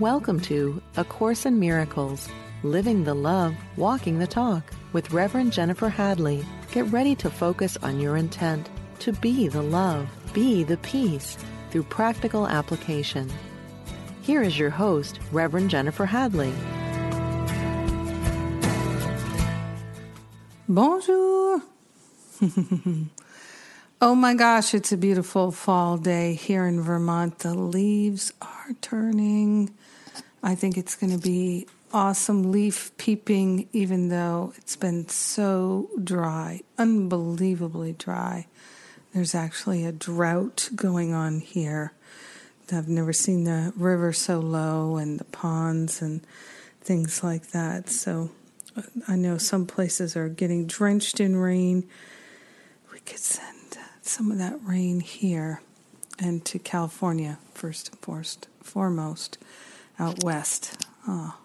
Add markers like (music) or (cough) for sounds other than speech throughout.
Welcome to A Course in Miracles Living the Love, Walking the Talk with Reverend Jennifer Hadley. Get ready to focus on your intent to be the love, be the peace through practical application. Here is your host, Reverend Jennifer Hadley. Bonjour. (laughs) oh my gosh, it's a beautiful fall day here in Vermont. The leaves are turning. I think it's going to be awesome leaf peeping, even though it's been so dry, unbelievably dry. There's actually a drought going on here. I've never seen the river so low and the ponds and things like that. So uh, I know some places are getting drenched in rain. We could send some of that rain here and to California first and foremost out west. Oh.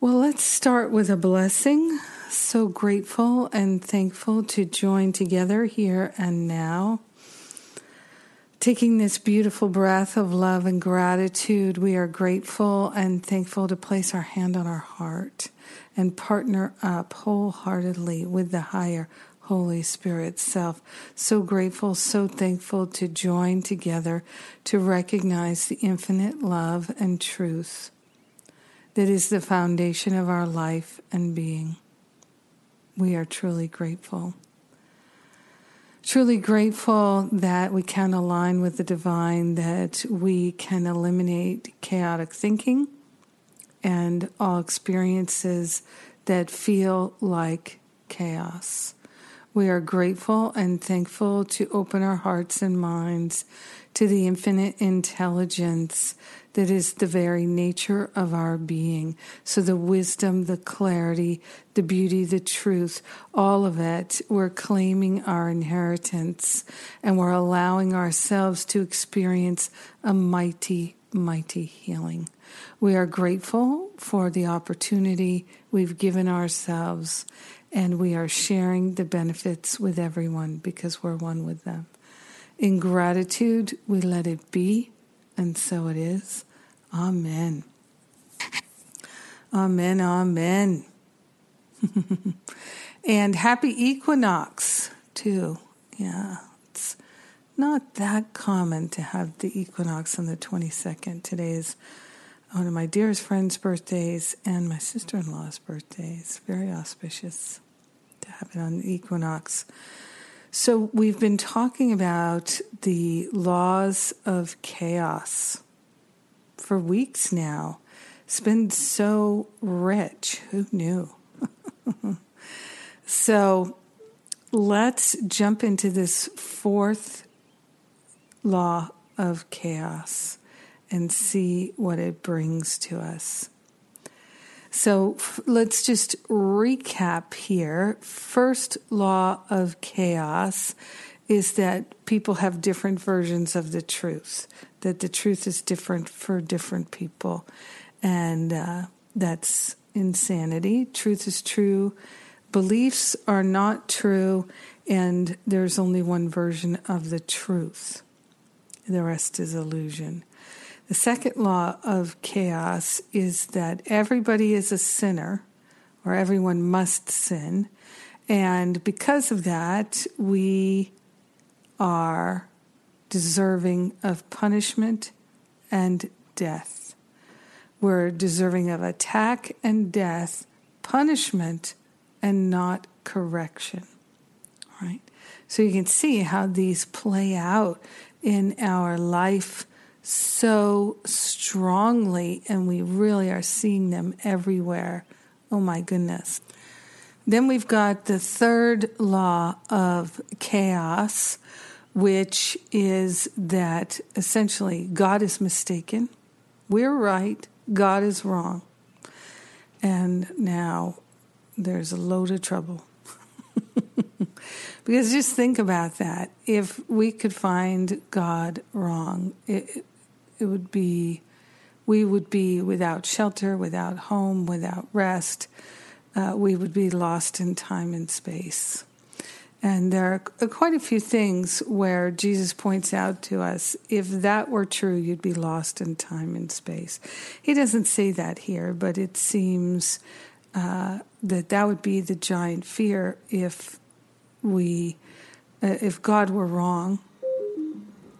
Well, let's start with a blessing. So grateful and thankful to join together here and now. Taking this beautiful breath of love and gratitude, we are grateful and thankful to place our hand on our heart and partner up wholeheartedly with the higher Holy Spirit self. So grateful, so thankful to join together to recognize the infinite love and truth that is the foundation of our life and being. We are truly grateful. Truly grateful that we can align with the divine, that we can eliminate chaotic thinking and all experiences that feel like chaos. We are grateful and thankful to open our hearts and minds to the infinite intelligence that is the very nature of our being. So, the wisdom, the clarity, the beauty, the truth, all of it, we're claiming our inheritance and we're allowing ourselves to experience a mighty, mighty healing. We are grateful for the opportunity we've given ourselves and we are sharing the benefits with everyone because we're one with them. In gratitude, we let it be, and so it is. Amen. Amen, amen. (laughs) and happy equinox, too. Yeah, it's not that common to have the equinox on the 22nd. Today is one of my dearest friend's birthdays and my sister in law's birthdays. Very auspicious it on the equinox. So, we've been talking about the laws of chaos for weeks now. It's been so rich. Who knew? (laughs) so, let's jump into this fourth law of chaos and see what it brings to us. So f- let's just recap here. First law of chaos is that people have different versions of the truth, that the truth is different for different people. And uh, that's insanity. Truth is true. Beliefs are not true, and there's only one version of the truth. The rest is illusion. The second law of chaos is that everybody is a sinner, or everyone must sin. And because of that, we are deserving of punishment and death. We're deserving of attack and death, punishment and not correction. Right? So you can see how these play out in our life so strongly, and we really are seeing them everywhere. Oh my goodness. Then we've got the third law of chaos, which is that essentially God is mistaken, we're right, God is wrong. And now there's a load of trouble. (laughs) because just think about that. If we could find God wrong, it, it would be, we would be without shelter, without home, without rest. Uh, we would be lost in time and space. And there are quite a few things where Jesus points out to us if that were true, you'd be lost in time and space. He doesn't say that here, but it seems uh, that that would be the giant fear if we, uh, if God were wrong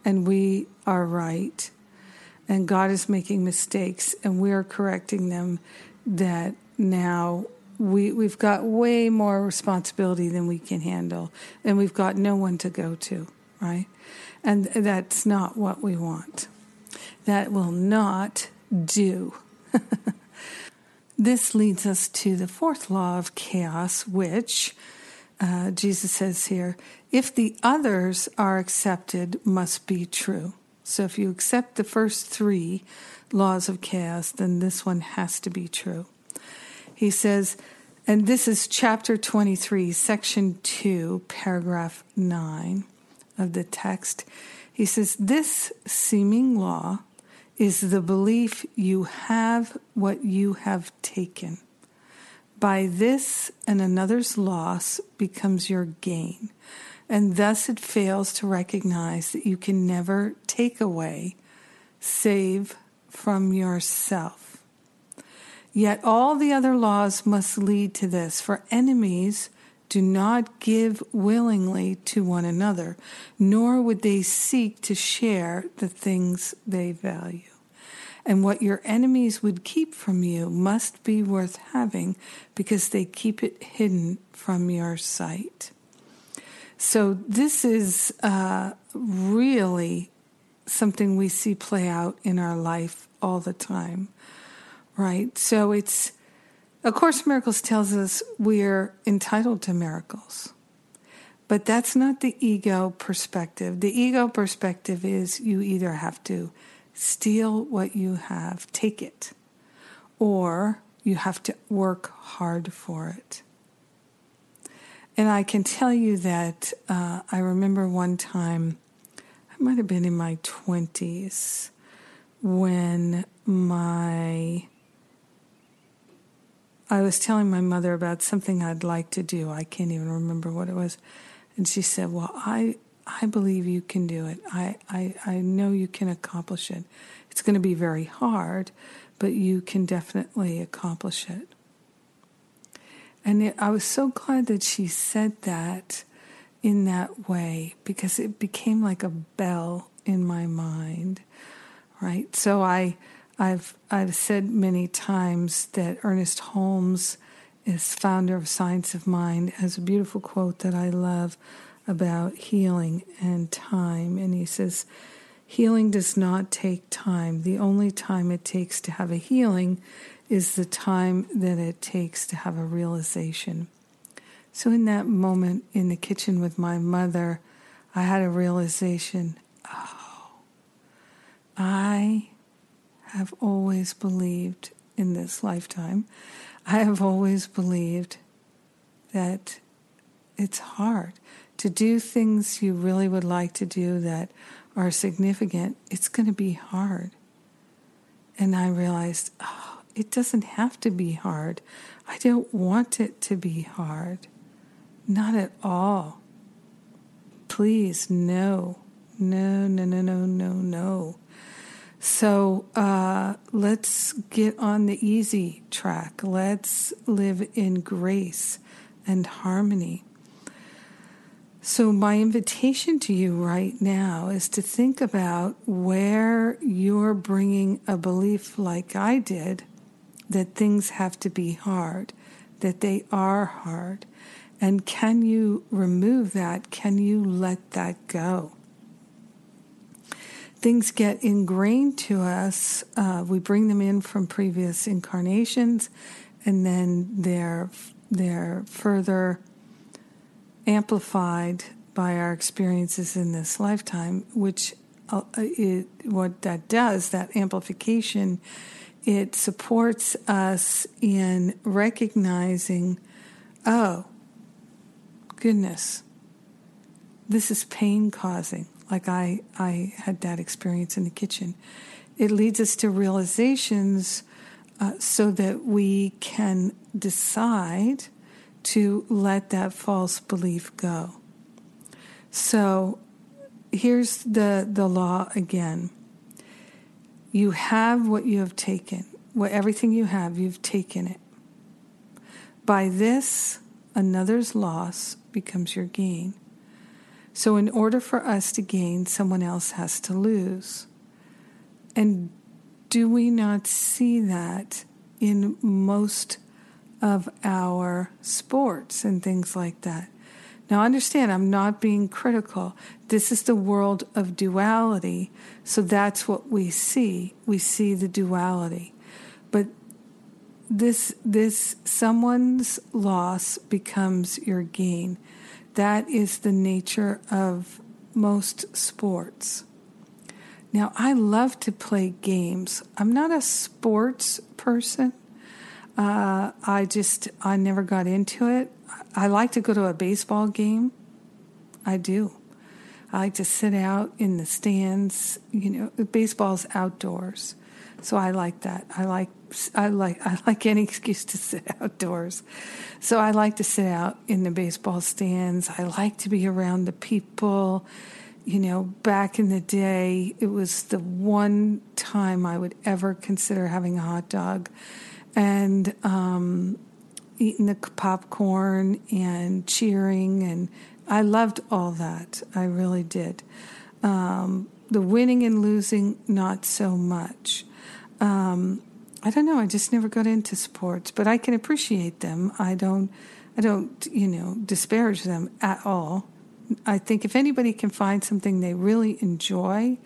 and we are right, and God is making mistakes and we're correcting them, that now we we've got way more responsibility than we can handle and we've got no one to go to right? And that's not what we want. That will not do. (laughs) This leads us to the fourth law of chaos which uh, jesus says here if the others are accepted must be true so if you accept the first three laws of chaos then this one has to be true he says, and this is chapter 23, section 2, paragraph 9 of the text. He says, This seeming law is the belief you have what you have taken. By this and another's loss becomes your gain, and thus it fails to recognize that you can never take away, save from yourself. Yet all the other laws must lead to this, for enemies do not give willingly to one another, nor would they seek to share the things they value. And what your enemies would keep from you must be worth having because they keep it hidden from your sight. So, this is uh, really something we see play out in our life all the time right? So it's, A Course Miracles tells us we're entitled to miracles. But that's not the ego perspective. The ego perspective is you either have to steal what you have, take it, or you have to work hard for it. And I can tell you that uh, I remember one time, I might have been in my 20s, when my I was telling my mother about something I'd like to do. I can't even remember what it was. And she said, Well, I, I believe you can do it. I, I, I know you can accomplish it. It's going to be very hard, but you can definitely accomplish it. And it, I was so glad that she said that in that way because it became like a bell in my mind, right? So I I've I've said many times that Ernest Holmes is founder of Science of Mind has a beautiful quote that I love about healing and time and he says healing does not take time the only time it takes to have a healing is the time that it takes to have a realization so in that moment in the kitchen with my mother I had a realization oh I have always believed in this lifetime, I have always believed that it's hard to do things you really would like to do that are significant. It's going to be hard. And I realized, oh, it doesn't have to be hard. I don't want it to be hard. Not at all. Please, no. No, no, no, no, no, no. So uh, let's get on the easy track. Let's live in grace and harmony. So, my invitation to you right now is to think about where you're bringing a belief like I did that things have to be hard, that they are hard. And can you remove that? Can you let that go? things get ingrained to us, uh, we bring them in from previous incarnations, and then they're they're further amplified by our experiences in this lifetime. Which uh, it, what that does, that amplification, it supports us in recognizing, oh, goodness, this is pain causing like I, I had that experience in the kitchen. It leads us to realizations uh, so that we can decide to let that false belief go. So here's the, the law again. You have what you have taken. What everything you have, you've taken it. By this, another's loss becomes your gain. So, in order for us to gain, someone else has to lose. And do we not see that in most of our sports and things like that? Now, understand, I'm not being critical. This is the world of duality. So that's what we see. We see the duality. But this, this, someone's loss becomes your gain. That is the nature of most sports. Now, I love to play games. I'm not a sports person. Uh, I just, I never got into it. I like to go to a baseball game. I do. I like to sit out in the stands. You know, baseball's outdoors, so I like that. I like I like I like any (laughs) excuse to sit outdoors. So I like to sit out in the baseball stands. I like to be around the people. You know, back in the day, it was the one time I would ever consider having a hot dog, and um, eating the popcorn and cheering, and I loved all that. I really did. Um, the winning and losing, not so much. Um, I don't know. I just never got into sports, but I can appreciate them. I don't. I don't, you know, disparage them at all. I think if anybody can find something they really enjoy,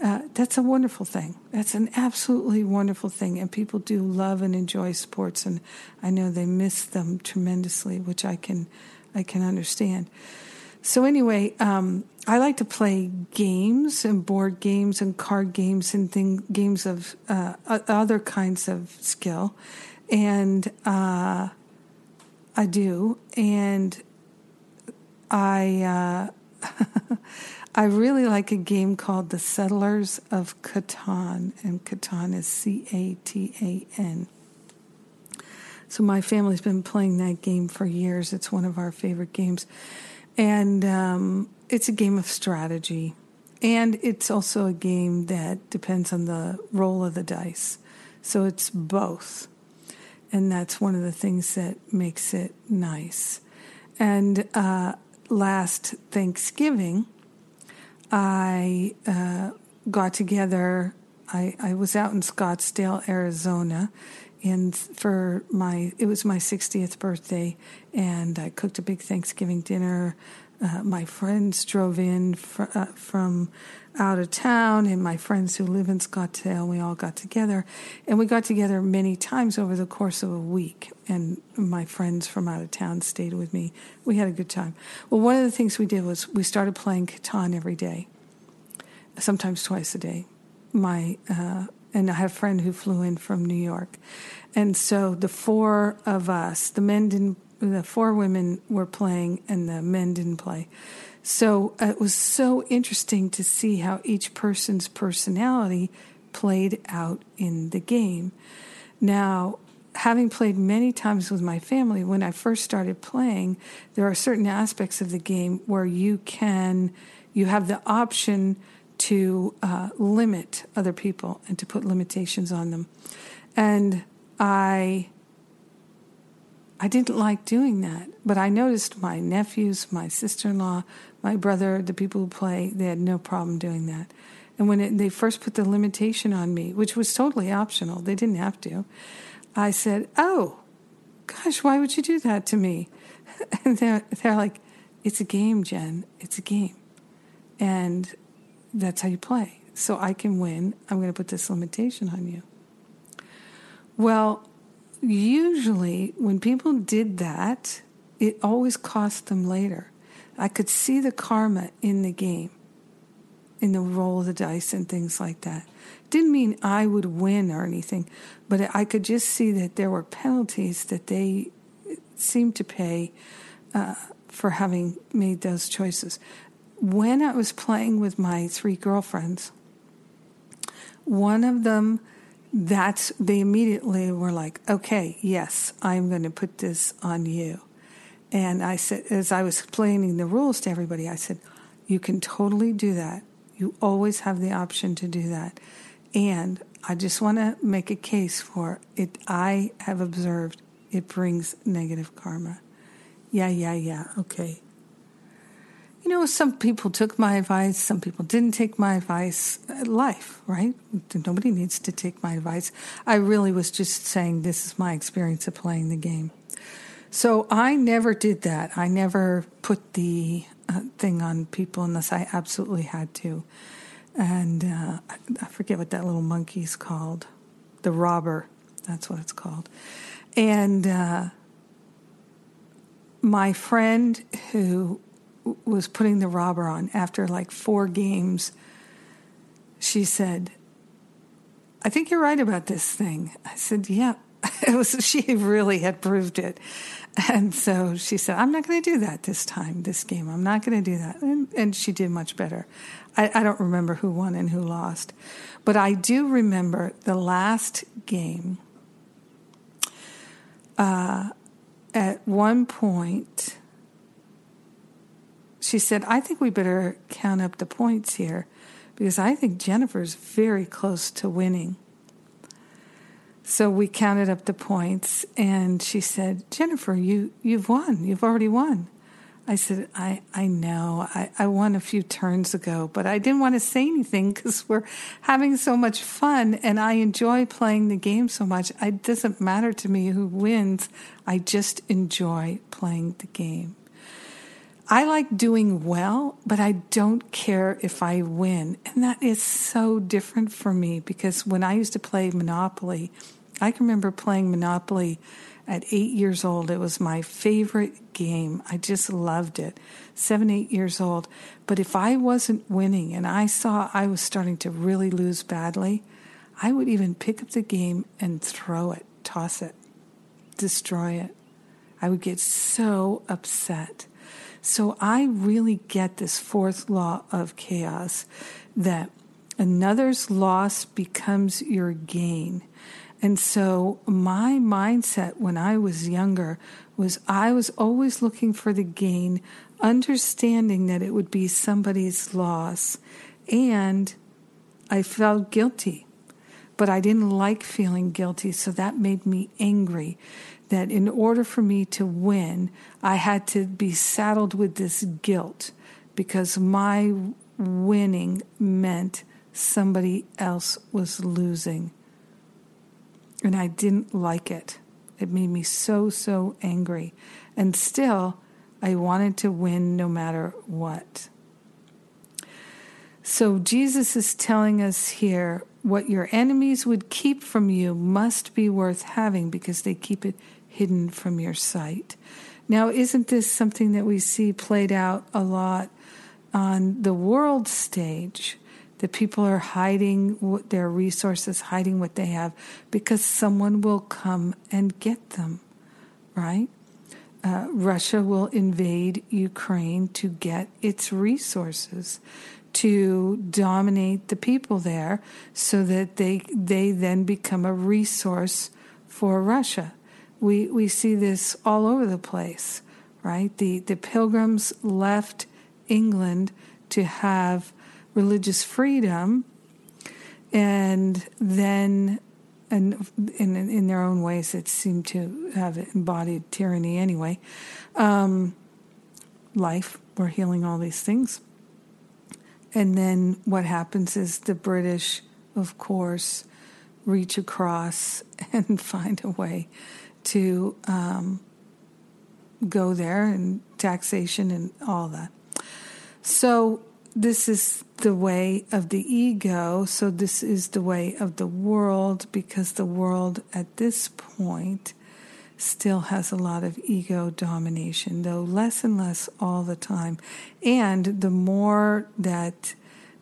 uh, that's a wonderful thing. That's an absolutely wonderful thing. And people do love and enjoy sports, and I know they miss them tremendously, which I can, I can understand. So anyway, um, I like to play games and board games and card games and thing, games of uh, other kinds of skill, and uh, I do, and I uh, (laughs) I really like a game called The Settlers of Catan, and Catan is C A T A N. So my family's been playing that game for years. It's one of our favorite games, and um, it's a game of strategy, and it's also a game that depends on the roll of the dice. So it's both. And that's one of the things that makes it nice. And uh, last Thanksgiving, I uh, got together. I, I was out in Scottsdale, Arizona, and for my it was my 60th birthday, and I cooked a big Thanksgiving dinner. Uh, my friends drove in fr- uh, from out of town, and my friends who live in Scottsdale, we all got together. And we got together many times over the course of a week. And my friends from out of town stayed with me. We had a good time. Well, one of the things we did was we started playing Catan every day, sometimes twice a day. My uh, and I have a friend who flew in from New York. And so the four of us, the men didn't the four women were playing and the men didn't play. So uh, it was so interesting to see how each person's personality played out in the game. Now, having played many times with my family, when I first started playing, there are certain aspects of the game where you can, you have the option to uh, limit other people and to put limitations on them. And I I didn't like doing that, but I noticed my nephews, my sister in law, my brother, the people who play, they had no problem doing that. And when it, they first put the limitation on me, which was totally optional, they didn't have to, I said, Oh, gosh, why would you do that to me? (laughs) And they're, they're like, It's a game, Jen. It's a game. And that's how you play. So I can win. I'm going to put this limitation on you. Well, usually when people did that, it always cost them later. I could see the karma in the game, in the roll of the dice and things like that. Didn't mean I would win or anything, but I could just see that there were penalties that they seemed to pay uh, for having made those choices. When I was playing with my three girlfriends, one of them that's they immediately were like, okay, yes, I'm going to put this on you. And I said, as I was explaining the rules to everybody, I said, You can totally do that. You always have the option to do that. And I just want to make a case for it. I have observed it brings negative karma. Yeah, yeah, yeah. Okay. You know, some people took my advice, some people didn't take my advice. Life, right? Nobody needs to take my advice. I really was just saying this is my experience of playing the game. So I never did that. I never put the uh, thing on people unless I absolutely had to. And uh, I forget what that little monkey's called. The robber. That's what it's called. And uh, my friend who was putting the robber on after like four games, she said, I think you're right about this thing. I said, Yeah. (laughs) It was she really had proved it. (laughs) And so she said, I'm not going to do that this time, this game. I'm not going to do that. And, and she did much better. I, I don't remember who won and who lost. But I do remember the last game. Uh, at one point, she said, I think we better count up the points here because I think Jennifer's very close to winning. So we counted up the points and she said, Jennifer, you, you've won. You've already won. I said, I, I know. I, I won a few turns ago, but I didn't want to say anything because we're having so much fun and I enjoy playing the game so much. It doesn't matter to me who wins. I just enjoy playing the game. I like doing well, but I don't care if I win. And that is so different for me because when I used to play Monopoly, I can remember playing Monopoly at eight years old. It was my favorite game. I just loved it. Seven, eight years old. But if I wasn't winning and I saw I was starting to really lose badly, I would even pick up the game and throw it, toss it, destroy it. I would get so upset. So I really get this fourth law of chaos that another's loss becomes your gain. And so my mindset when I was younger was I was always looking for the gain, understanding that it would be somebody's loss. And I felt guilty, but I didn't like feeling guilty. So that made me angry that in order for me to win, I had to be saddled with this guilt because my winning meant somebody else was losing. And I didn't like it. It made me so, so angry. And still, I wanted to win no matter what. So Jesus is telling us here what your enemies would keep from you must be worth having because they keep it hidden from your sight. Now, isn't this something that we see played out a lot on the world stage? That people are hiding their resources, hiding what they have, because someone will come and get them, right? Uh, Russia will invade Ukraine to get its resources, to dominate the people there, so that they they then become a resource for Russia we, we see this all over the place, right? The, the pilgrims left England to have religious freedom, and then, and in, in their own ways, it seemed to have embodied tyranny anyway. Um, life, we're healing all these things. And then what happens is the British, of course, reach across (laughs) and find a way to um, go there and taxation and all that. So, this is the way of the ego. So, this is the way of the world because the world at this point still has a lot of ego domination, though less and less all the time. And the more that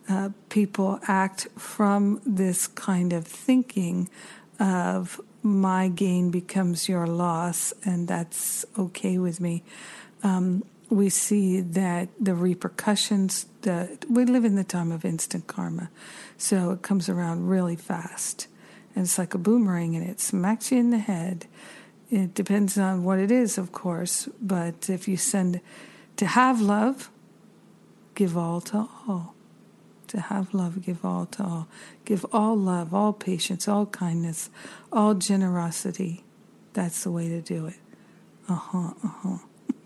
uh, people act from this kind of thinking of my gain becomes your loss, and that's okay with me. Um, we see that the repercussions that we live in the time of instant karma, so it comes around really fast, and it's like a boomerang, and it smacks you in the head. It depends on what it is, of course, but if you send to have love, give all to all. To have love, give all to all. Give all love, all patience, all kindness, all generosity. That's the way to do it. Uh huh, uh huh.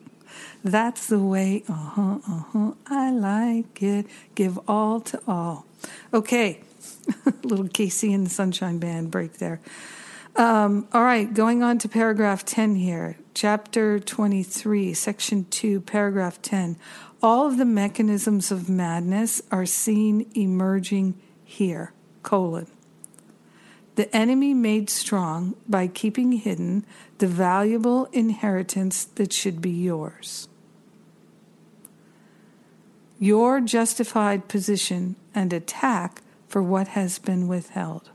(laughs) That's the way, uh huh, uh huh. I like it. Give all to all. Okay, (laughs) little KC and the Sunshine Band break there. Um, all right, going on to paragraph 10 here, chapter 23, section 2, paragraph 10. All of the mechanisms of madness are seen emerging here, colon. The enemy made strong by keeping hidden the valuable inheritance that should be yours. Your justified position and attack for what has been withheld,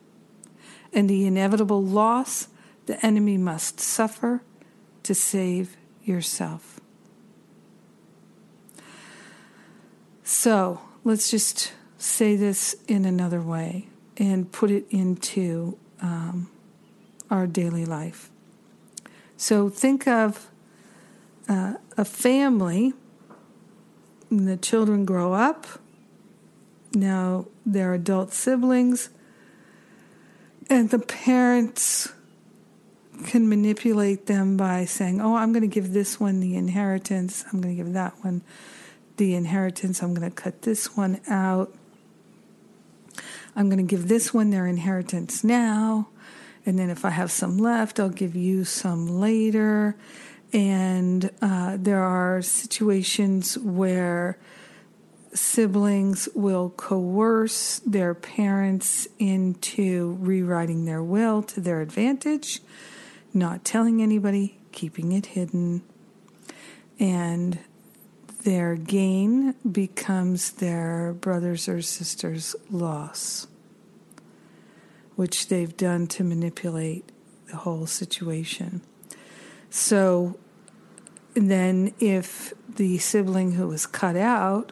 and the inevitable loss the enemy must suffer to save yourself. So let's just say this in another way and put it into um, our daily life. So think of uh, a family, the children grow up, now they're adult siblings, and the parents can manipulate them by saying, Oh, I'm going to give this one the inheritance, I'm going to give that one the inheritance, I'm going to cut this one out. I'm going to give this one their inheritance now. And then if I have some left, I'll give you some later. And uh, there are situations where siblings will coerce their parents into rewriting their will to their advantage, not telling anybody, keeping it hidden. And their gain becomes their brothers or sisters' loss, which they've done to manipulate the whole situation. So then, if the sibling who was cut out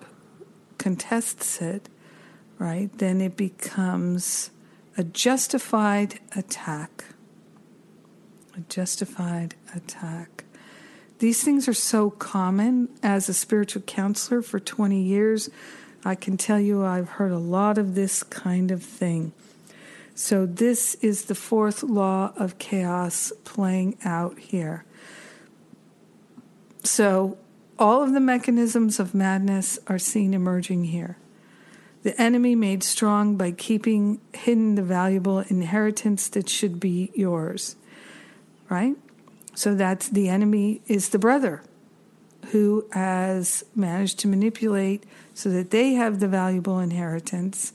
contests it, right, then it becomes a justified attack. A justified attack. These things are so common as a spiritual counselor for 20 years. I can tell you I've heard a lot of this kind of thing. So, this is the fourth law of chaos playing out here. So, all of the mechanisms of madness are seen emerging here. The enemy made strong by keeping hidden the valuable inheritance that should be yours. Right? So that's the enemy is the brother who has managed to manipulate so that they have the valuable inheritance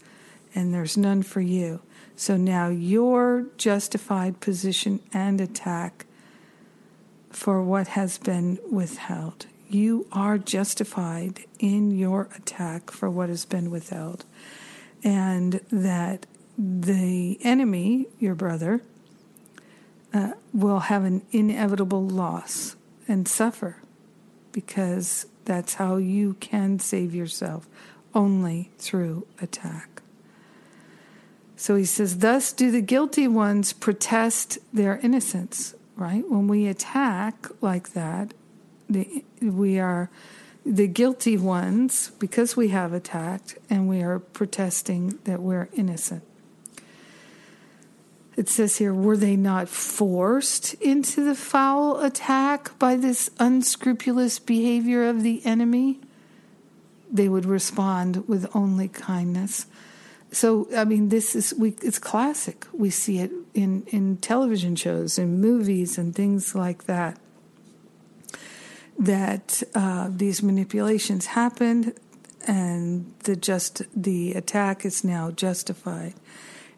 and there's none for you. So now your justified position and attack for what has been withheld. You are justified in your attack for what has been withheld. And that the enemy, your brother, uh, will have an inevitable loss and suffer because that's how you can save yourself only through attack. So he says, Thus do the guilty ones protest their innocence, right? When we attack like that, the, we are the guilty ones because we have attacked and we are protesting that we're innocent. It says here, were they not forced into the foul attack by this unscrupulous behavior of the enemy? They would respond with only kindness. So, I mean, this is we, it's classic. We see it in, in television shows and movies and things like that. That uh, these manipulations happened, and the just the attack is now justified,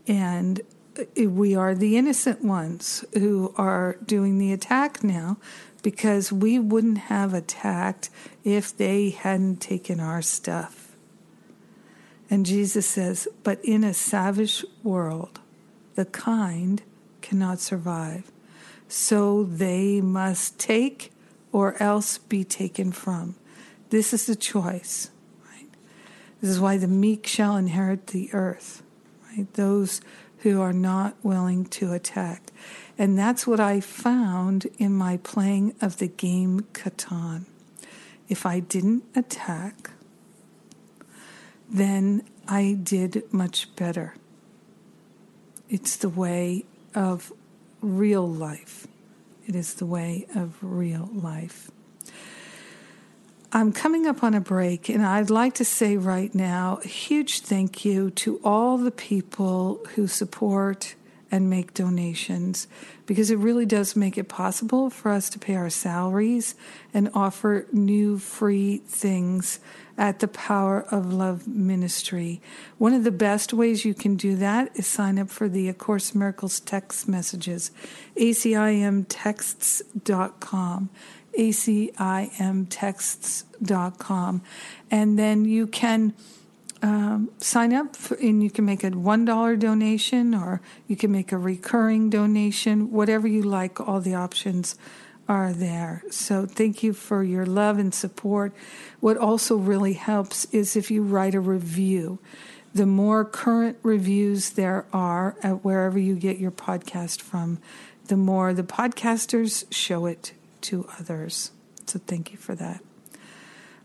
and we are the innocent ones who are doing the attack now because we wouldn't have attacked if they hadn't taken our stuff. And Jesus says, But in a savage world, the kind cannot survive. So they must take or else be taken from. This is the choice, right? This is why the meek shall inherit the earth, right? Those who are not willing to attack. And that's what I found in my playing of the game Catan. If I didn't attack, then I did much better. It's the way of real life. It is the way of real life. I'm coming up on a break, and I'd like to say right now a huge thank you to all the people who support and make donations because it really does make it possible for us to pay our salaries and offer new free things at the Power of Love Ministry. One of the best ways you can do that is sign up for the A Course Miracles text messages, acimtexts.com acimtexts.com. And then you can um, sign up for, and you can make a $1 donation or you can make a recurring donation, whatever you like, all the options are there. So thank you for your love and support. What also really helps is if you write a review. The more current reviews there are at wherever you get your podcast from, the more the podcasters show it to others. So thank you for that.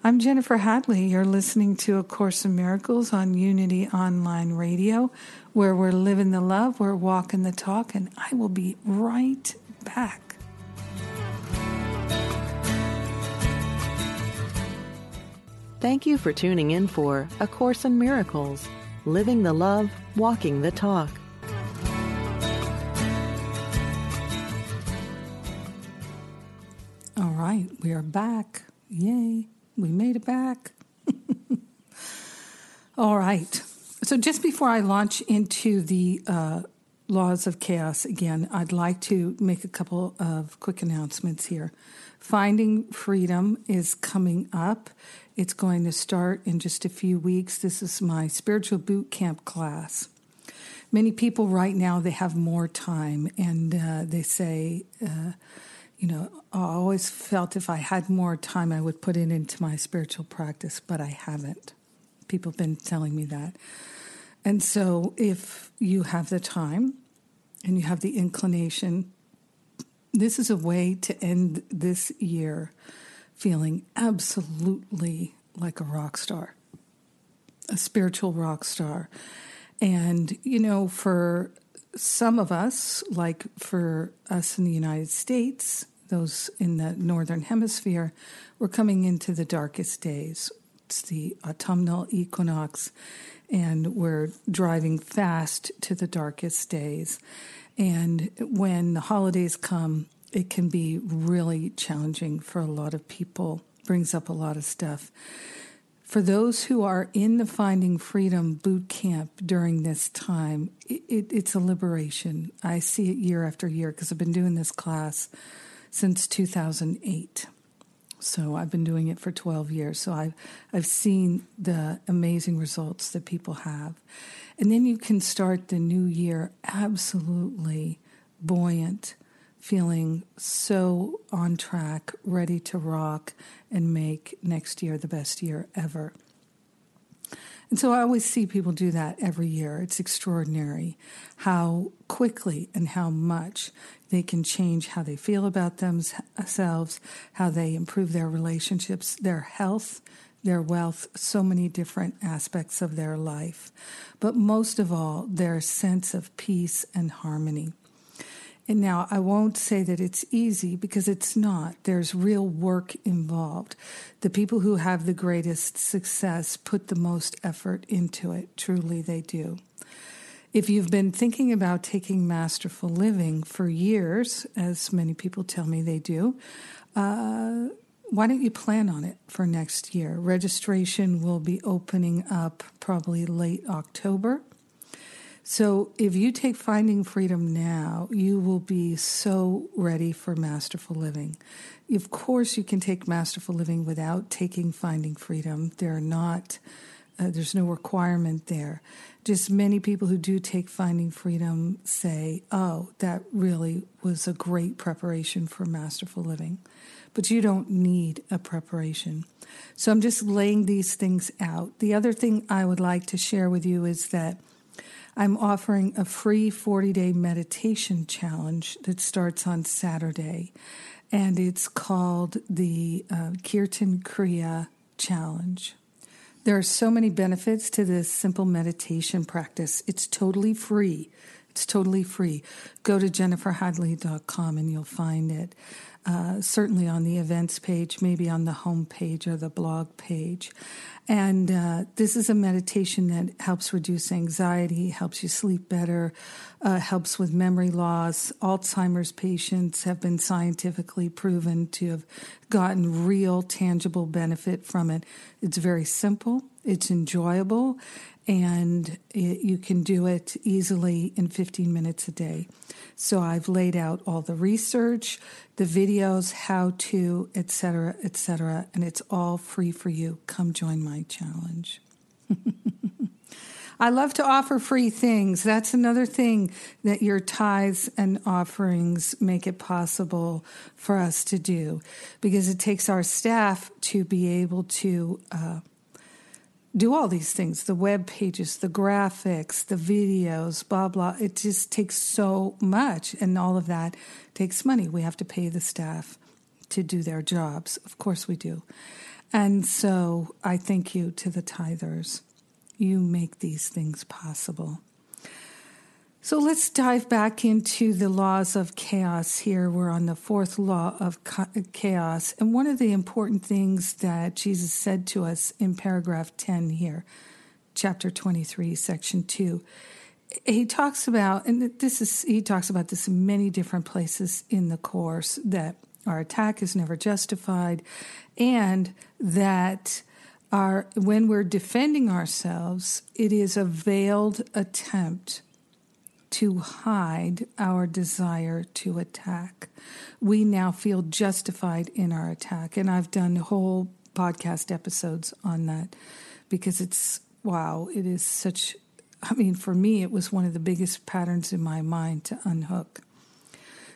I'm Jennifer Hadley. You're listening to A Course in Miracles on Unity Online Radio, where we're living the love, we're walking the talk, and I will be right back. Thank you for tuning in for A Course in Miracles, living the love, walking the talk. Right, we are back. Yay, we made it back. (laughs) All right. So, just before I launch into the uh, laws of chaos again, I'd like to make a couple of quick announcements here. Finding Freedom is coming up. It's going to start in just a few weeks. This is my spiritual boot camp class. Many people right now they have more time, and uh, they say, uh, you know, I always felt if I had more time, I would put it into my spiritual practice, but I haven't. People have been telling me that. And so, if you have the time and you have the inclination, this is a way to end this year feeling absolutely like a rock star, a spiritual rock star. And, you know, for some of us, like for us in the United States, those in the northern hemisphere, we're coming into the darkest days. It's the autumnal equinox, and we're driving fast to the darkest days. And when the holidays come, it can be really challenging for a lot of people, brings up a lot of stuff. For those who are in the Finding Freedom boot camp during this time, it, it, it's a liberation. I see it year after year because I've been doing this class since 2008. So I've been doing it for 12 years. So I've, I've seen the amazing results that people have. And then you can start the new year absolutely buoyant, feeling so on track, ready to rock and make next year the best year ever. And so I always see people do that every year. It's extraordinary how quickly and how much they can change how they feel about themselves, how they improve their relationships, their health, their wealth, so many different aspects of their life. But most of all, their sense of peace and harmony. And now I won't say that it's easy because it's not. There's real work involved. The people who have the greatest success put the most effort into it. Truly, they do. If you've been thinking about taking masterful living for years, as many people tell me they do, uh, why don't you plan on it for next year? Registration will be opening up probably late October. So, if you take Finding Freedom now, you will be so ready for Masterful Living. Of course, you can take Masterful Living without taking Finding Freedom. They're not, uh, there's no requirement there. Just many people who do take Finding Freedom say, oh, that really was a great preparation for Masterful Living. But you don't need a preparation. So, I'm just laying these things out. The other thing I would like to share with you is that I'm offering a free 40 day meditation challenge that starts on Saturday, and it's called the uh, Kirtan Kriya Challenge. There are so many benefits to this simple meditation practice. It's totally free. It's totally free. Go to jenniferhadley.com and you'll find it. Uh, certainly on the events page, maybe on the home page or the blog page. And uh, this is a meditation that helps reduce anxiety, helps you sleep better, uh, helps with memory loss. Alzheimer's patients have been scientifically proven to have gotten real, tangible benefit from it. It's very simple, it's enjoyable, and it, you can do it easily in 15 minutes a day. So I've laid out all the research, the videos, how to, etc., etc., and it's all free for you. Come join my challenge. (laughs) I love to offer free things. That's another thing that your tithes and offerings make it possible for us to do because it takes our staff to be able to uh, do all these things the web pages, the graphics, the videos, blah, blah. It just takes so much, and all of that takes money. We have to pay the staff to do their jobs. Of course, we do. And so I thank you to the tithers. You make these things possible. So let's dive back into the laws of chaos here. We're on the fourth law of chaos. And one of the important things that Jesus said to us in paragraph 10 here, chapter 23, section 2, he talks about, and this is, he talks about this in many different places in the course, that our attack is never justified and that our, when we're defending ourselves, it is a veiled attempt to hide our desire to attack. We now feel justified in our attack. And I've done whole podcast episodes on that because it's, wow, it is such, I mean, for me, it was one of the biggest patterns in my mind to unhook.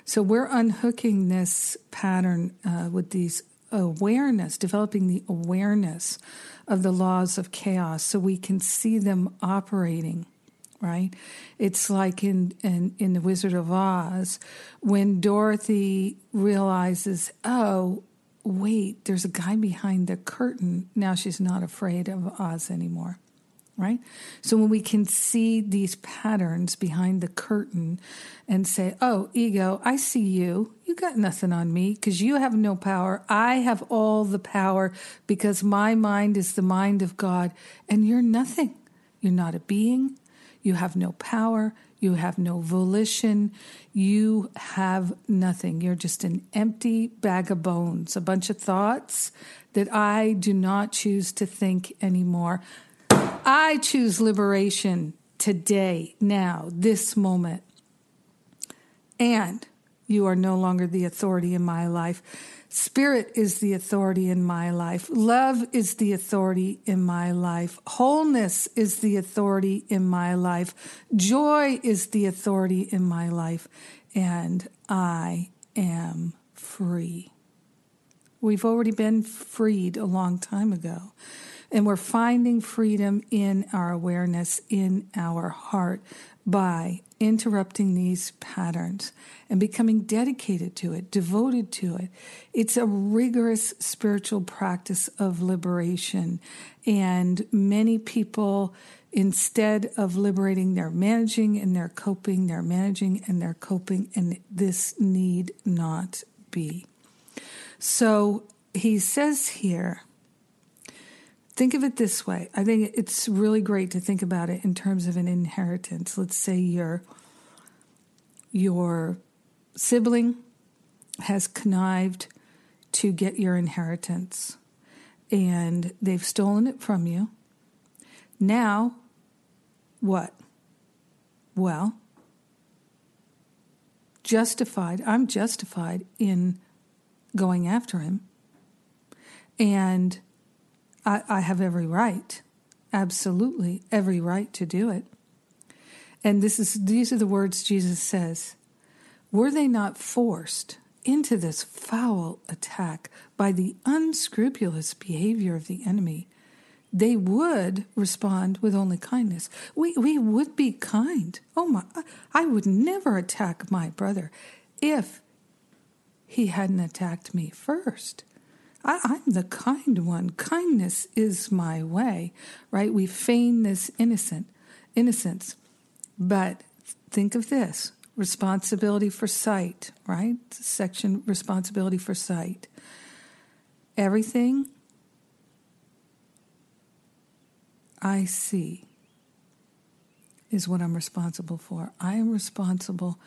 So we're unhooking this pattern uh, with these awareness, developing the awareness of the laws of chaos so we can see them operating right? It's like in, in, in The Wizard of Oz when Dorothy realizes, oh, wait, there's a guy behind the curtain. Now she's not afraid of Oz anymore, right? So when we can see these patterns behind the curtain and say, oh, ego, I see you. You got nothing on me because you have no power. I have all the power because my mind is the mind of God and you're nothing. You're not a being. You have no power. You have no volition. You have nothing. You're just an empty bag of bones, a bunch of thoughts that I do not choose to think anymore. I choose liberation today, now, this moment. And you are no longer the authority in my life. Spirit is the authority in my life. Love is the authority in my life. Wholeness is the authority in my life. Joy is the authority in my life. And I am free. We've already been freed a long time ago. And we're finding freedom in our awareness, in our heart, by interrupting these patterns and becoming dedicated to it, devoted to it. It's a rigorous spiritual practice of liberation. And many people, instead of liberating, they're managing and they're coping, they're managing and they're coping, and this need not be. So he says here, think of it this way. I think it's really great to think about it in terms of an inheritance. Let's say your your sibling has connived to get your inheritance and they've stolen it from you. Now, what? Well, justified, I'm justified in going after him. And I, I have every right, absolutely every right to do it. And this is these are the words Jesus says. Were they not forced into this foul attack by the unscrupulous behavior of the enemy, they would respond with only kindness. We, we would be kind. Oh my, I would never attack my brother if he hadn't attacked me first. I, I'm the kind one. Kindness is my way, right? We feign this innocent innocence. But think of this responsibility for sight, right? Section responsibility for sight. Everything I see is what I'm responsible for. I am responsible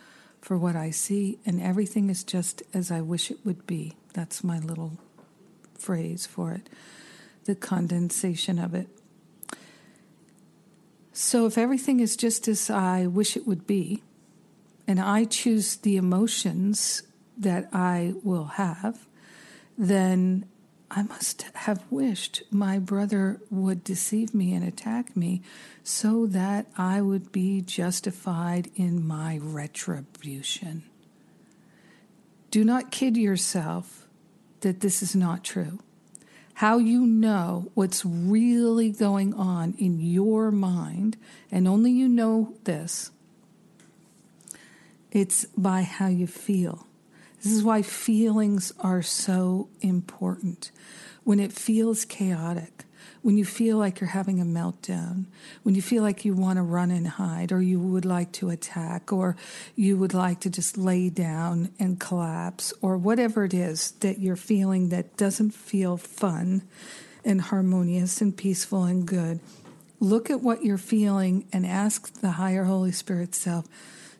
for what I see, and everything is just as I wish it would be. That's my little phrase for it, the condensation of it. So, if everything is just as I wish it would be, and I choose the emotions that I will have, then I must have wished my brother would deceive me and attack me so that I would be justified in my retribution. Do not kid yourself that this is not true. How you know what's really going on in your mind, and only you know this, it's by how you feel. This is why feelings are so important. When it feels chaotic, when you feel like you're having a meltdown, when you feel like you want to run and hide, or you would like to attack, or you would like to just lay down and collapse, or whatever it is that you're feeling that doesn't feel fun and harmonious and peaceful and good, look at what you're feeling and ask the higher Holy Spirit self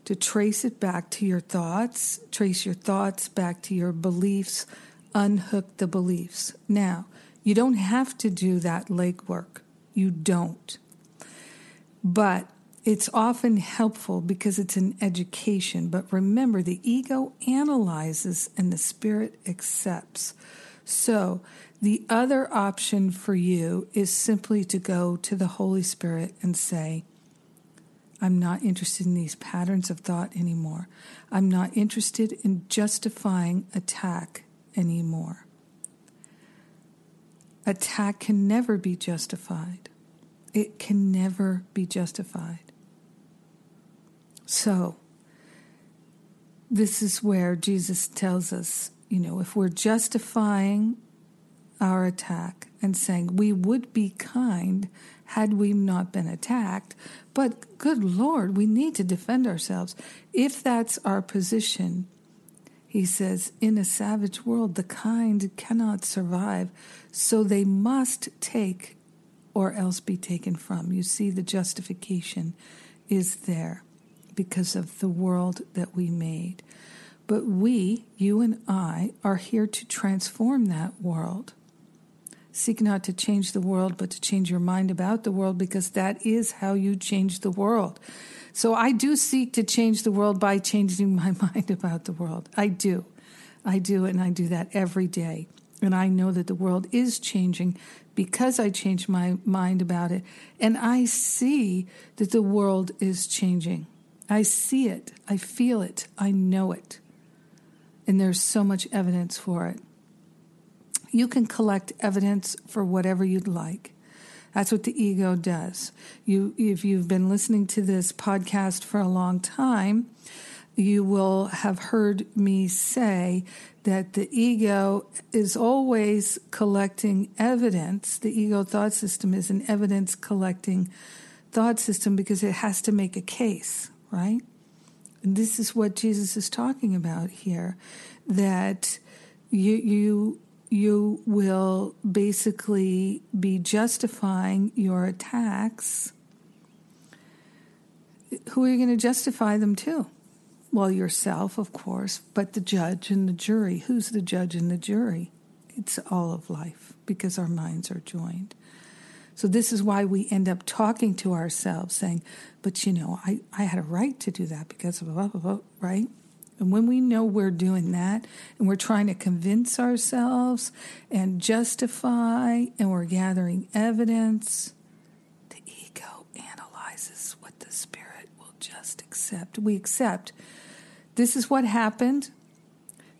to trace it back to your thoughts, trace your thoughts back to your beliefs, unhook the beliefs. Now, you don't have to do that legwork. You don't. But it's often helpful because it's an education. But remember, the ego analyzes and the spirit accepts. So, the other option for you is simply to go to the Holy Spirit and say, I'm not interested in these patterns of thought anymore. I'm not interested in justifying attack anymore. Attack can never be justified. It can never be justified. So, this is where Jesus tells us, you know, if we're justifying our attack and saying we would be kind had we not been attacked. But good Lord, we need to defend ourselves. If that's our position, he says, in a savage world, the kind cannot survive, so they must take or else be taken from. You see, the justification is there because of the world that we made. But we, you and I, are here to transform that world. Seek not to change the world, but to change your mind about the world, because that is how you change the world. So I do seek to change the world by changing my (laughs) mind about the world. I do. I do, and I do that every day. And I know that the world is changing because I changed my mind about it. And I see that the world is changing. I see it. I feel it. I know it. And there's so much evidence for it. You can collect evidence for whatever you'd like. That's what the ego does. You, if you've been listening to this podcast for a long time, you will have heard me say that the ego is always collecting evidence. The ego thought system is an evidence collecting thought system because it has to make a case, right? And this is what Jesus is talking about here that you you you will basically be justifying your attacks. Who are you going to justify them to? Well, yourself, of course, but the judge and the jury. Who's the judge and the jury? It's all of life because our minds are joined. So, this is why we end up talking to ourselves saying, But you know, I, I had a right to do that because of blah, blah, blah, right? And when we know we're doing that and we're trying to convince ourselves and justify and we're gathering evidence, the ego analyzes what the spirit will just accept. We accept this is what happened.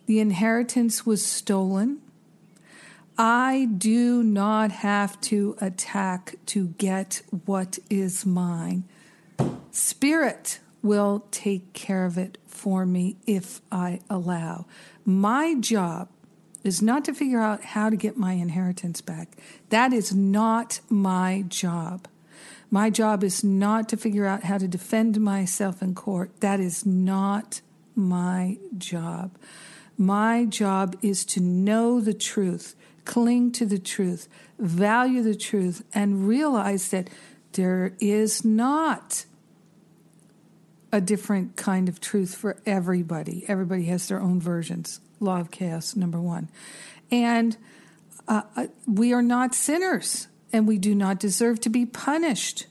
The inheritance was stolen. I do not have to attack to get what is mine. Spirit will take care of it for me if I allow. My job is not to figure out how to get my inheritance back. That is not my job. My job is not to figure out how to defend myself in court. That is not my job. My job is to know the truth, cling to the truth, value the truth, and realize that there is not a different kind of truth for everybody. Everybody has their own versions. Law of chaos, number one. And uh, uh we are not sinners, and we do not deserve to be punished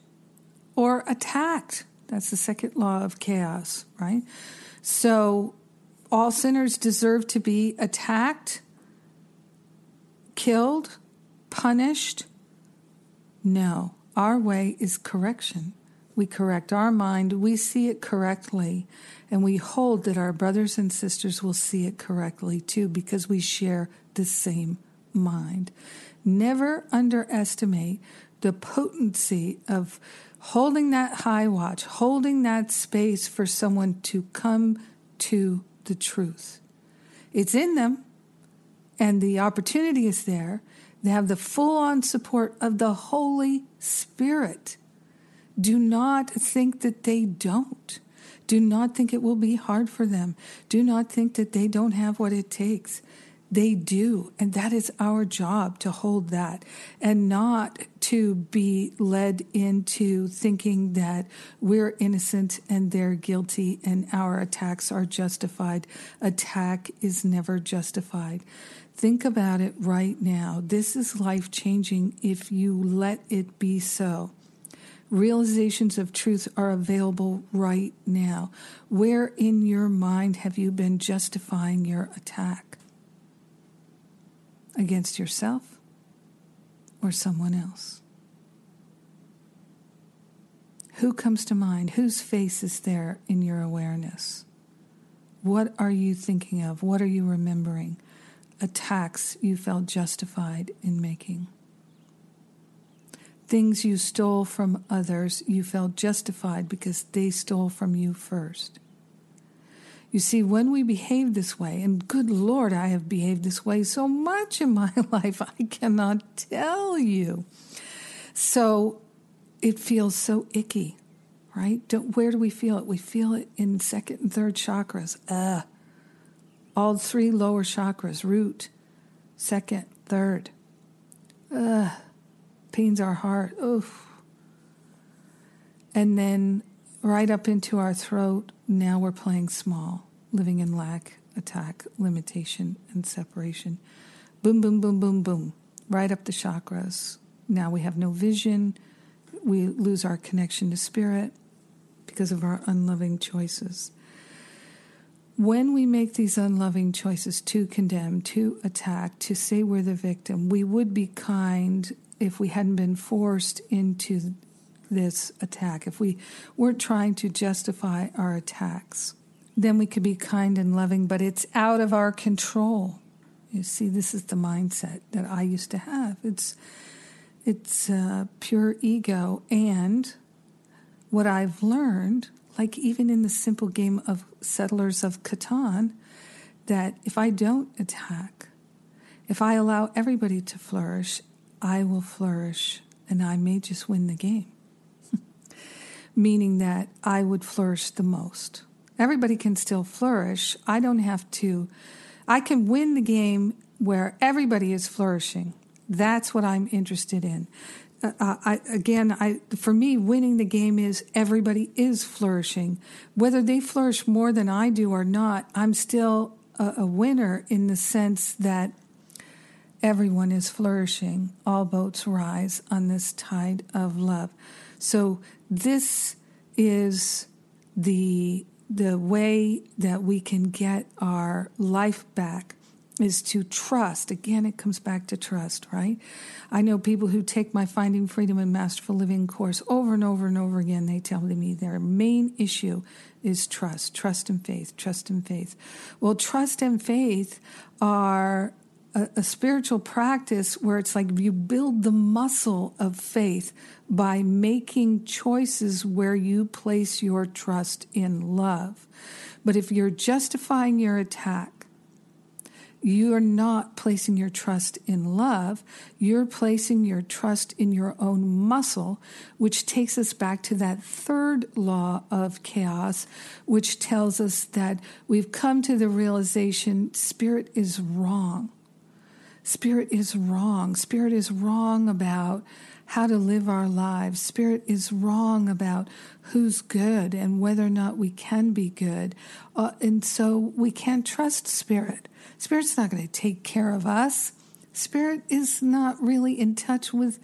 or attacked. That's the second law of chaos, right? So all sinners deserve to be attacked, killed, punished. No, our way is correction. We correct our mind, we see it correctly, and we hold that our brothers and sisters will see it correctly too because we share the same mind. Never underestimate the potency of holding that high watch, holding that space for someone to come to the truth. It's in them, and the opportunity is there. They have the full on support of the Holy Spirit. Do not think that they don't. Do not think it will be hard for them. Do not think that they don't have what it takes. They do. And that is our job to hold that and not to be led into thinking that we're innocent and they're guilty and our attacks are justified. Attack is never justified. Think about it right now. This is life changing if you let it be so. Realizations of truth are available right now. Where in your mind have you been justifying your attack? Against yourself or someone else? Who comes to mind? Whose face is there in your awareness? What are you thinking of? What are you remembering? Attacks you felt justified in making. Things you stole from others you felt justified because they stole from you first. You see, when we behave this way, and good Lord, I have behaved this way so much in my (laughs) life, I cannot tell you. So it feels so icky, right? Don't, where do we feel it? We feel it in second and third chakras. Ugh. all three lower chakras root, second, third. Ugh. pains our heart. Oof. And then right up into our throat, now we're playing small living in lack, attack, limitation, and separation. Boom, boom, boom, boom, boom. Right up the chakras. Now we have no vision. We lose our connection to spirit because of our unloving choices. When we make these unloving choices to condemn, to attack, to say we're the victim, we would be kind if we hadn't been forced into this attack, if we weren't trying to justify our attacks then we could be kind and loving, but it's out of our control. You see, this is the mindset that I used to have. It's it's uh, pure ego, and what I've learned, like even in the simple game of Settlers of Catan, that if I don't attack, if I allow everybody to flourish, I will flourish, and I may just win the game. (laughs) Meaning that I would flourish the most. Everybody can still flourish. I don't have to, I can win the game where everybody is flourishing. That's what I'm interested in. Uh, I, again, I, for me, winning the game is everybody is flourishing. Whether they flourish more than I do or not, I'm still a, a winner in the sense that everyone is flourishing. All boats rise on this tide of love. So, this is the the way that we can get our life back is to trust. Again, it comes back to trust, right? I know people who take my Finding Freedom and Masterful Living course over and over and over again. They tell me their main issue is trust, trust and faith, trust and faith. Well, trust and faith are a, a spiritual practice where it's like you build the muscle of faith by making choices where you place your trust in love. But if you're justifying your attack, you're not placing your trust in love. You're placing your trust in your own muscle, which takes us back to that third law of chaos, which tells us that we've come to the realization spirit is wrong. Spirit is wrong. Spirit is wrong about how to live our lives. Spirit is wrong about who's good and whether or not we can be good. Uh, and so we can't trust Spirit. Spirit's not going to take care of us. Spirit is not really in touch with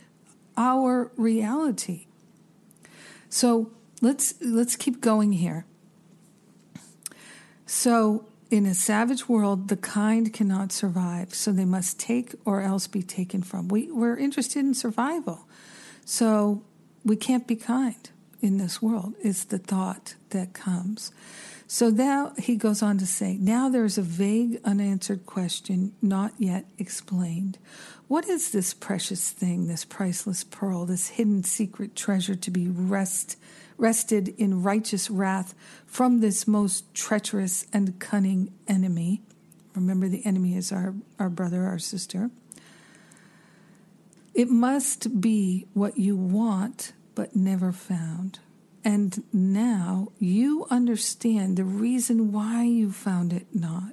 our reality. So let's let's keep going here. So in a savage world, the kind cannot survive, so they must take or else be taken from. We, we're interested in survival. So we can't be kind in this world, is the thought that comes. So now he goes on to say, now there's a vague, unanswered question not yet explained. What is this precious thing, this priceless pearl, this hidden secret treasure to be wrest, wrested in righteous wrath from this most treacherous and cunning enemy? Remember, the enemy is our, our brother, our sister. It must be what you want but never found. And now you understand the reason why you found it not.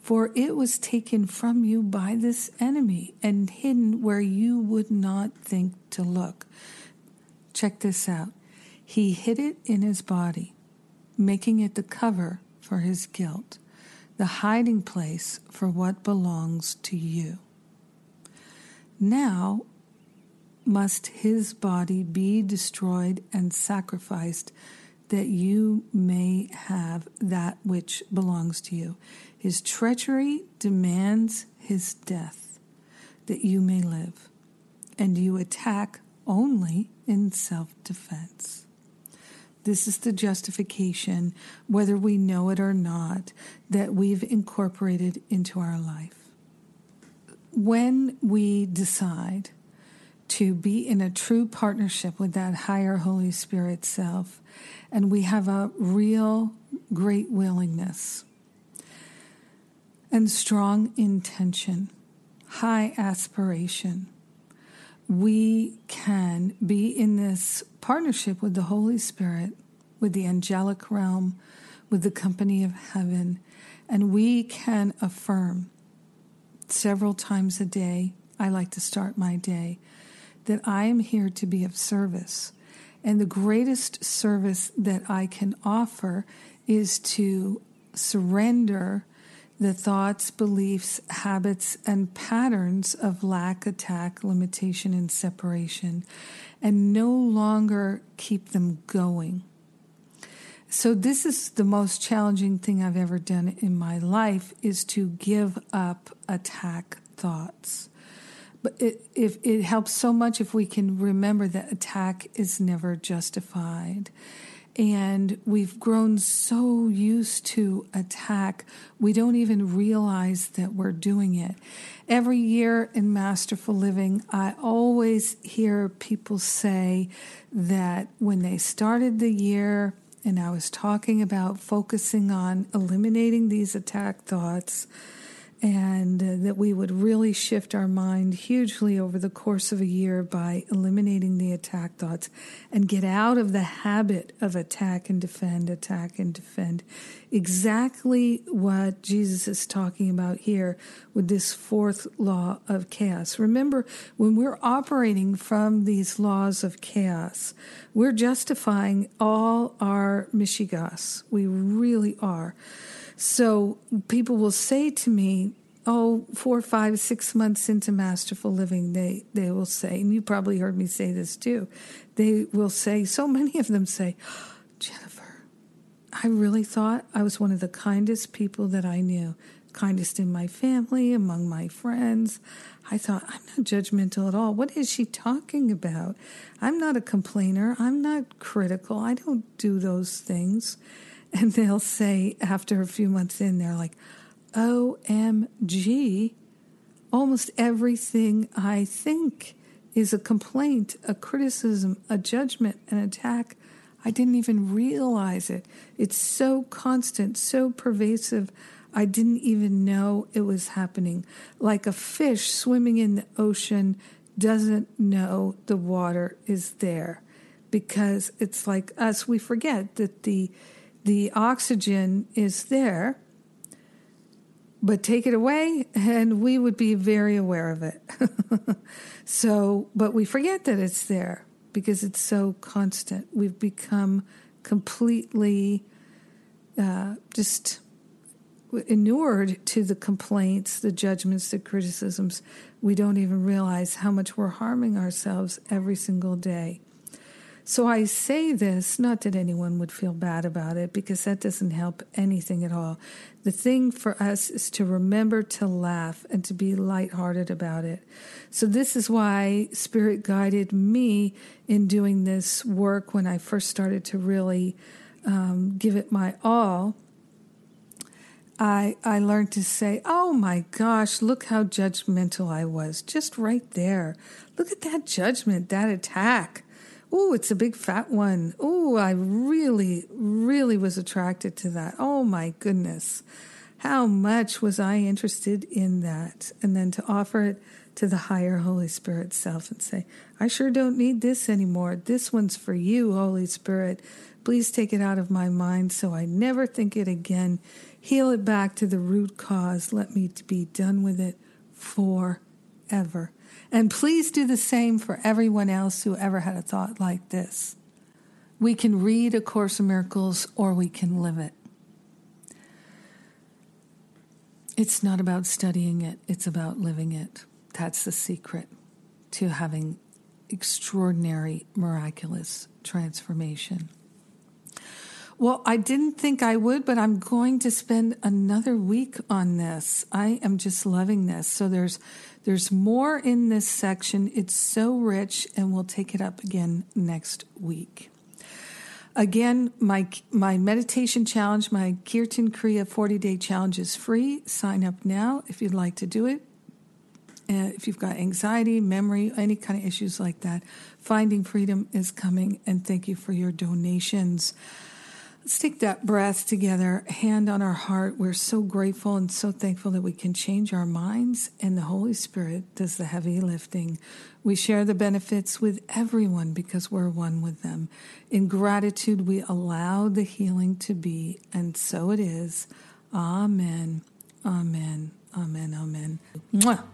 For it was taken from you by this enemy and hidden where you would not think to look. Check this out. He hid it in his body, making it the cover for his guilt, the hiding place for what belongs to you. Now must his body be destroyed and sacrificed that you may have that which belongs to you. His treachery demands his death that you may live, and you attack only in self defense. This is the justification, whether we know it or not, that we've incorporated into our life. When we decide to be in a true partnership with that higher Holy Spirit self. And we have a real great willingness and strong intention, high aspiration. We can be in this partnership with the Holy Spirit, with the angelic realm, with the company of heaven, and we can affirm several times a day. I like to start my day that I am here to be of service. And the greatest service that I can offer is to surrender the thoughts, beliefs, habits, and patterns of lack, attack, limitation, and separation, and no longer keep them going. So this is the most challenging thing I've ever done in my life is to give up attack thoughts. But it, if it helps so much if we can remember that attack is never justified. And we've grown so used to attack, we don't even realize that we're doing it. Every year in Masterful Living, I always hear people say that when they started the year, and I was talking about focusing on eliminating these attack thoughts, and uh, that we would really shift our mind hugely over the course of a year by eliminating the attack thoughts and get out of the habit of attack and defend, attack and defend. Exactly what Jesus is talking about here with this fourth law of chaos. Remember, when we're operating from these laws of chaos, we're justifying all our mishigas. We really are. So people will say to me, oh, four, five, six months into masterful living, they, they will say, and you probably heard me say this too, they will say, so many of them say, Jennifer, I really thought I was one of the kindest people that I knew, kindest in my family, among my friends. I thought, I'm not judgmental at all. What is she talking about? I'm not a complainer. I'm not critical. I don't do those things. (laughs) And they'll say after a few months in, they're like, OMG, almost everything I think is a complaint, a criticism, a judgment, an attack. I didn't even realize it. It's so constant, so pervasive. I didn't even know it was happening. Like a fish swimming in the ocean doesn't know the water is there because it's like us we forget that the the oxygen is there but take it away and we would be very aware of it. (laughs) So but we forget that it's there because it's so constant. We've become completely uh, just inured to the complaints, the judgments, the criticisms, we don't even realize how much we're harming ourselves every single day. So I say this not that anyone would feel bad about it because that doesn't help anything at all. The thing for us is to remember to laugh and to be lighthearted about it. So this is why Spirit guided me in doing this work when I first started to really um, give it my all I, I learned to say, oh my gosh, look how judgmental I was. Just right there. Look at that judgment, that attack. Oh, it's a big fat one. Oh, I really, really was attracted to that. Oh my goodness. How much was I interested in that? And then to offer it to the higher Holy Spirit self and say, I sure don't need this anymore. This one's for you, Holy Spirit. Please take it out of my mind so I never think it again. Heal it back to the root cause. Let me be done with it forever. And please do the same for everyone else who ever had a thought like this. We can read A Course in Miracles or we can live it. It's not about studying it, it's about living it. That's the secret to having extraordinary, miraculous transformation. Well, I didn't think I would, but I'm going to spend another week on this. I am just loving this. So there's there's more in this section. It's so rich and we'll take it up again next week. Again, my my meditation challenge, my Kirtan Kriya 40-day challenge is free. Sign up now if you'd like to do it. Uh, if you've got anxiety, memory, any kind of issues like that, Finding Freedom is coming. And thank you for your donations. Let's take that breath together, hand on our heart. We're so grateful and so thankful that we can change our minds, and the Holy Spirit does the heavy lifting. We share the benefits with everyone because we're one with them. In gratitude, we allow the healing to be, and so it is. Amen. Amen. Amen. Amen. Mwah.